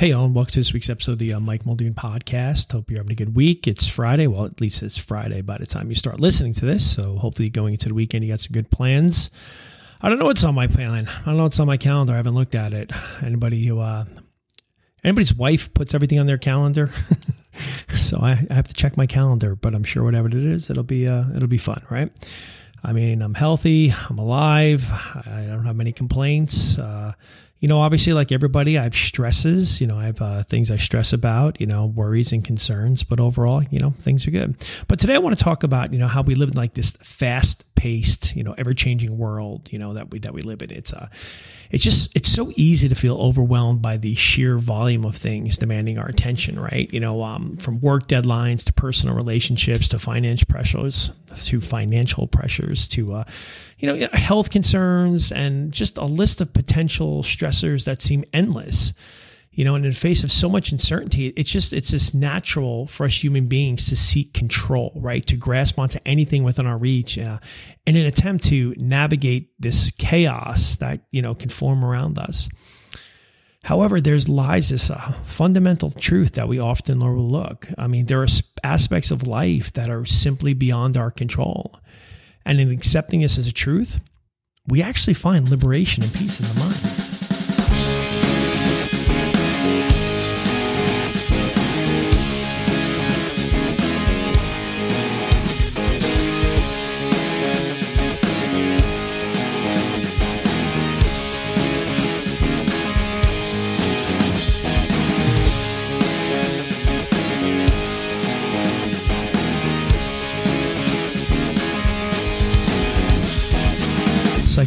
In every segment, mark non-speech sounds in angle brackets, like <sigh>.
Hey, all, and welcome to this week's episode of the uh, Mike Muldoon podcast. Hope you're having a good week. It's Friday. Well, at least it's Friday by the time you start listening to this. So hopefully, going into the weekend, you got some good plans. I don't know what's on my plan. I don't know what's on my calendar. I haven't looked at it. Anybody who, uh, anybody's wife puts everything on their calendar. <laughs> so I, I, have to check my calendar, but I'm sure whatever it is, it'll be, uh, it'll be fun, right? I mean, I'm healthy. I'm alive. I don't have many complaints. Uh, you know, obviously, like everybody, I have stresses. You know, I have uh, things I stress about, you know, worries and concerns. But overall, you know, things are good. But today I want to talk about, you know, how we live in like this fast paced, you know, ever changing world, you know, that we, that we live in. It's, uh, it's just, it's so easy to feel overwhelmed by the sheer volume of things demanding our attention, right? You know, um, from work deadlines to personal relationships to financial pressures to financial pressures to, uh, you know, health concerns and just a list of potential stressors that seem endless. You know, and in the face of so much uncertainty, it's just it's just natural for us human beings to seek control, right? To grasp onto anything within our reach, uh, in an attempt to navigate this chaos that you know can form around us. However, there's lies this uh, fundamental truth that we often overlook. I mean, there are aspects of life that are simply beyond our control. And in accepting this as a truth, we actually find liberation and peace in the mind.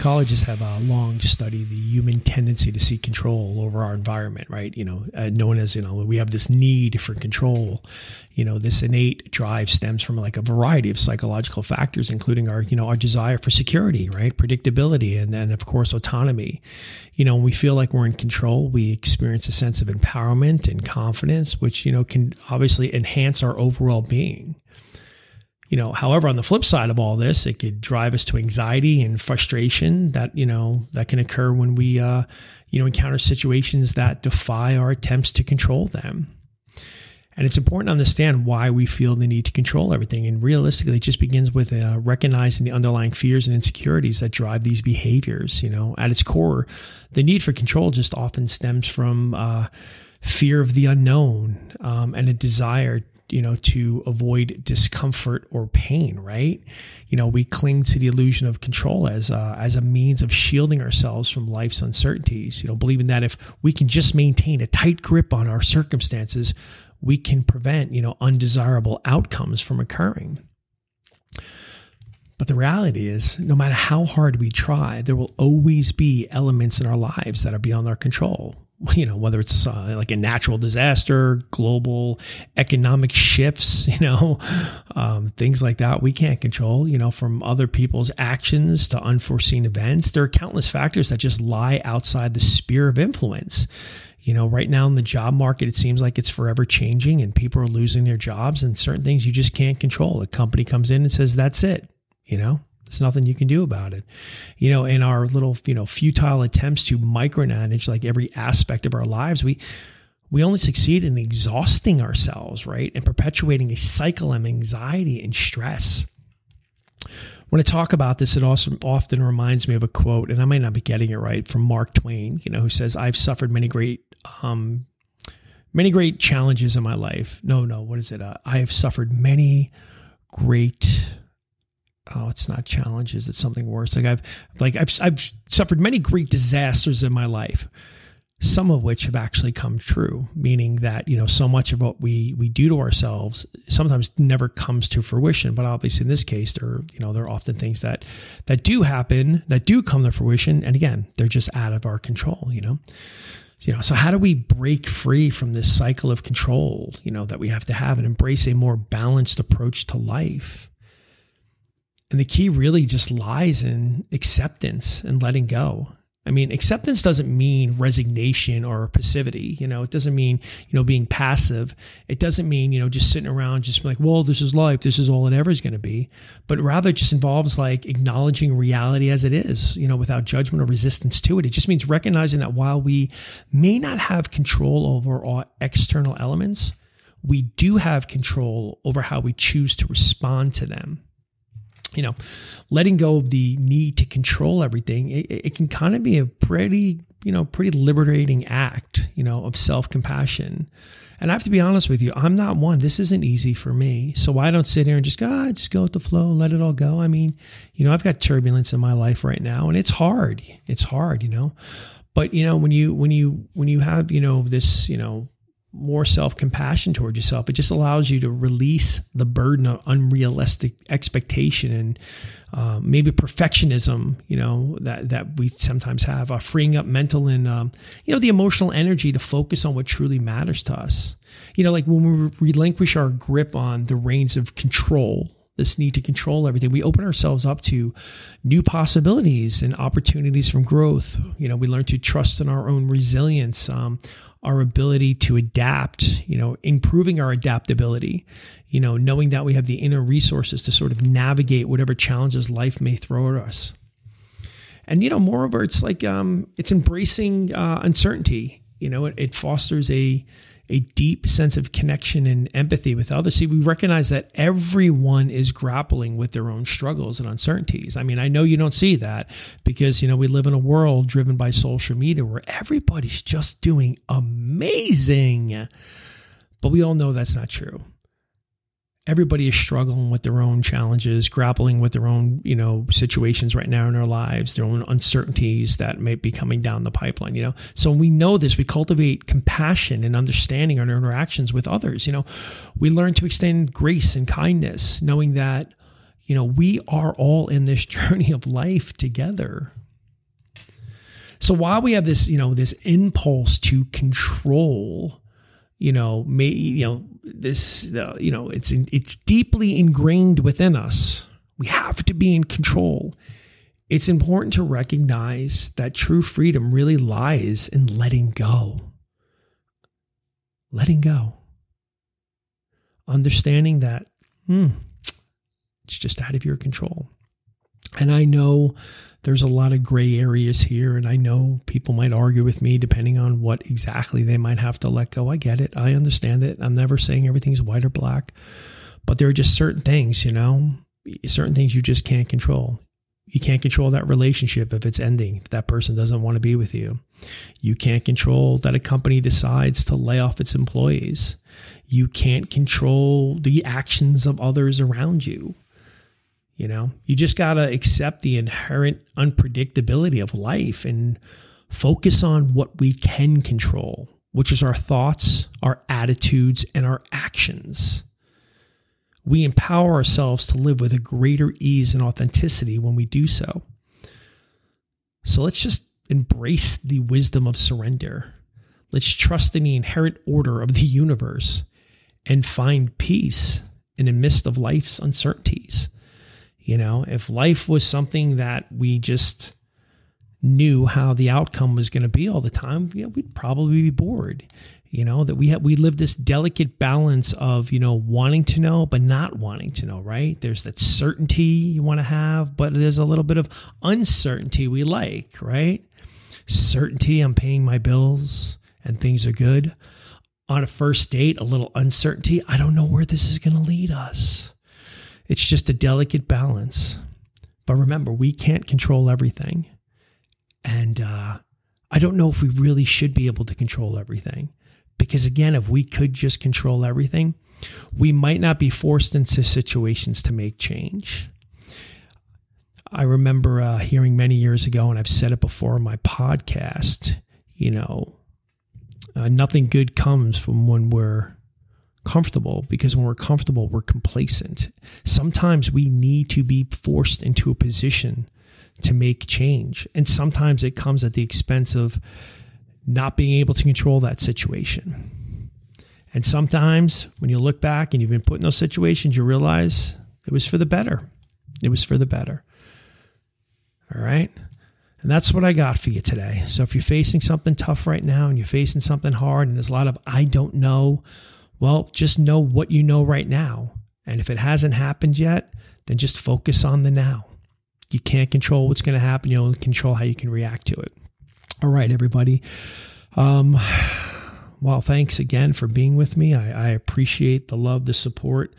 Psychologists have uh, long studied the human tendency to seek control over our environment, right? You know, uh, known as, you know, we have this need for control. You know, this innate drive stems from like a variety of psychological factors, including our, you know, our desire for security, right? Predictability, and then, of course, autonomy. You know, when we feel like we're in control, we experience a sense of empowerment and confidence, which, you know, can obviously enhance our overall being. You know, however, on the flip side of all this, it could drive us to anxiety and frustration that, you know, that can occur when we, uh, you know, encounter situations that defy our attempts to control them. And it's important to understand why we feel the need to control everything. And realistically, it just begins with uh, recognizing the underlying fears and insecurities that drive these behaviors. You know, at its core, the need for control just often stems from uh, fear of the unknown um, and a desire you know, to avoid discomfort or pain, right? You know, we cling to the illusion of control as a, as a means of shielding ourselves from life's uncertainties, you know, believing that if we can just maintain a tight grip on our circumstances, we can prevent, you know, undesirable outcomes from occurring. But the reality is, no matter how hard we try, there will always be elements in our lives that are beyond our control you know, whether it's uh, like a natural disaster, global economic shifts, <laughs> you know, um, things like that, we can't control, you know, from other people's actions to unforeseen events. There are countless factors that just lie outside the sphere of influence. You know, right now in the job market, it seems like it's forever changing and people are losing their jobs and certain things you just can't control. A company comes in and says, that's it, you know, there's nothing you can do about it. You know, in our little, you know, futile attempts to micromanage like every aspect of our lives, we we only succeed in exhausting ourselves, right? And perpetuating a cycle of anxiety and stress. When I talk about this, it also often reminds me of a quote, and I might not be getting it right, from Mark Twain, you know, who says, I've suffered many great um, many great challenges in my life. No, no, what is it? Uh, I have suffered many great oh, it's not challenges, it's something worse. Like I've like I've I've suffered many great disasters in my life, some of which have actually come true, meaning that, you know, so much of what we we do to ourselves sometimes never comes to fruition. But obviously in this case, there you know, there are often things that that do happen, that do come to fruition. And again, they're just out of our control, you know you know so how do we break free from this cycle of control you know that we have to have and embrace a more balanced approach to life and the key really just lies in acceptance and letting go. I mean, acceptance doesn't mean resignation or passivity. You know, it doesn't mean, you know, being passive. It doesn't mean, you know, just sitting around, just like, well, this is life. This is all it ever is going to be. But rather, it just involves like acknowledging reality as it is, you know, without judgment or resistance to it. It just means recognizing that while we may not have control over our external elements, we do have control over how we choose to respond to them you know, letting go of the need to control everything, it, it can kind of be a pretty, you know, pretty liberating act, you know, of self compassion. And I have to be honest with you, I'm not one. This isn't easy for me. So I don't sit here and just go, ah, just go with the flow, let it all go. I mean, you know, I've got turbulence in my life right now, and it's hard. It's hard, you know. But you know, when you when you when you have you know this you know more self compassion towards yourself. It just allows you to release the burden of unrealistic expectation and uh, maybe perfectionism, you know, that, that we sometimes have, uh, freeing up mental and, um, you know, the emotional energy to focus on what truly matters to us. You know, like when we relinquish our grip on the reins of control, this need to control everything. We open ourselves up to new possibilities and opportunities from growth. You know, we learn to trust in our own resilience, um, our ability to adapt, you know, improving our adaptability, you know, knowing that we have the inner resources to sort of navigate whatever challenges life may throw at us. And, you know, moreover, it's like, um, it's embracing uh, uncertainty. You know, it, it fosters a, a deep sense of connection and empathy with others. See, we recognize that everyone is grappling with their own struggles and uncertainties. I mean, I know you don't see that because, you know, we live in a world driven by social media where everybody's just doing amazing. But we all know that's not true everybody is struggling with their own challenges, grappling with their own, you know, situations right now in their lives, their own uncertainties that may be coming down the pipeline, you know. So when we know this, we cultivate compassion and understanding in our interactions with others, you know. We learn to extend grace and kindness, knowing that, you know, we are all in this <laughs> journey of life together. So while we have this, you know, this impulse to control, you know, may, you know, this, uh, you know, it's in, it's deeply ingrained within us. We have to be in control. It's important to recognize that true freedom really lies in letting go. Letting go. Understanding that, hmm, it's just out of your control. And I know there's a lot of gray areas here, and I know people might argue with me depending on what exactly they might have to let go. I get it. I understand it. I'm never saying everything's white or black, but there are just certain things, you know, certain things you just can't control. You can't control that relationship if it's ending, if that person doesn't want to be with you. You can't control that a company decides to lay off its employees. You can't control the actions of others around you. You know, you just got to accept the inherent unpredictability of life and focus on what we can control, which is our thoughts, our attitudes, and our actions. We empower ourselves to live with a greater ease and authenticity when we do so. So let's just embrace the wisdom of surrender. Let's trust in the inherent order of the universe and find peace in the midst of life's uncertainties. You know, if life was something that we just knew how the outcome was going to be all the time, you know, we'd probably be bored. You know, that we have we live this delicate balance of, you know, wanting to know but not wanting to know, right? There's that certainty you want to have, but there's a little bit of uncertainty we like, right? Certainty I'm paying my bills and things are good. On a first date, a little uncertainty. I don't know where this is going to lead us. It's just a delicate balance. But remember, we can't control everything. And uh, I don't know if we really should be able to control everything. Because again, if we could just control everything, we might not be forced into situations to make change. I remember uh, hearing many years ago, and I've said it before in my podcast, you know, uh, nothing good comes from when we're comfortable because when we're comfortable, we're complacent. Sometimes we need to be forced into a position to make change. And sometimes it comes at the expense of not being able to control that situation. And sometimes when you look back and you've been put in those situations, you realize it was for the better. It was for the better. All right. And that's what I got for you today. So if you're facing something tough right now and you're facing something hard and there's a lot of I don't know, well, just know what you know right now. And if it hasn't happened yet, then just focus on the now. You can't control what's going to happen. You only control how you can react to it. All right, everybody. Um, well, thanks again for being with me. I, I appreciate the love, the support,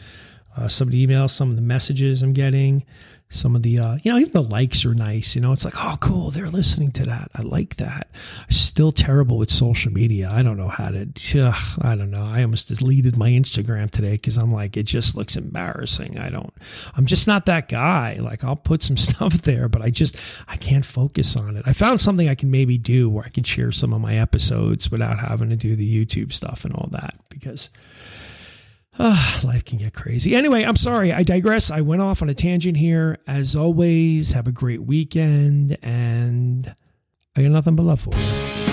uh, some of the emails, some of the messages I'm getting some of the uh, you know even the likes are nice you know it's like oh cool they're listening to that. I like that. Still terrible with social media. I don't know how to ugh, i don't know. I almost deleted my instagram today because i'm like it just looks embarrassing. I don't i'm just not that guy. Like i'll put some <laughs> stuff there but i just i can't focus on it. I found something i can maybe do where i can share some of my episodes without having to do the youtube stuff and all that because uh, life can get crazy. Anyway, I'm sorry. I digress. I went off on a tangent here. As always, have a great weekend, and I got nothing but love for you.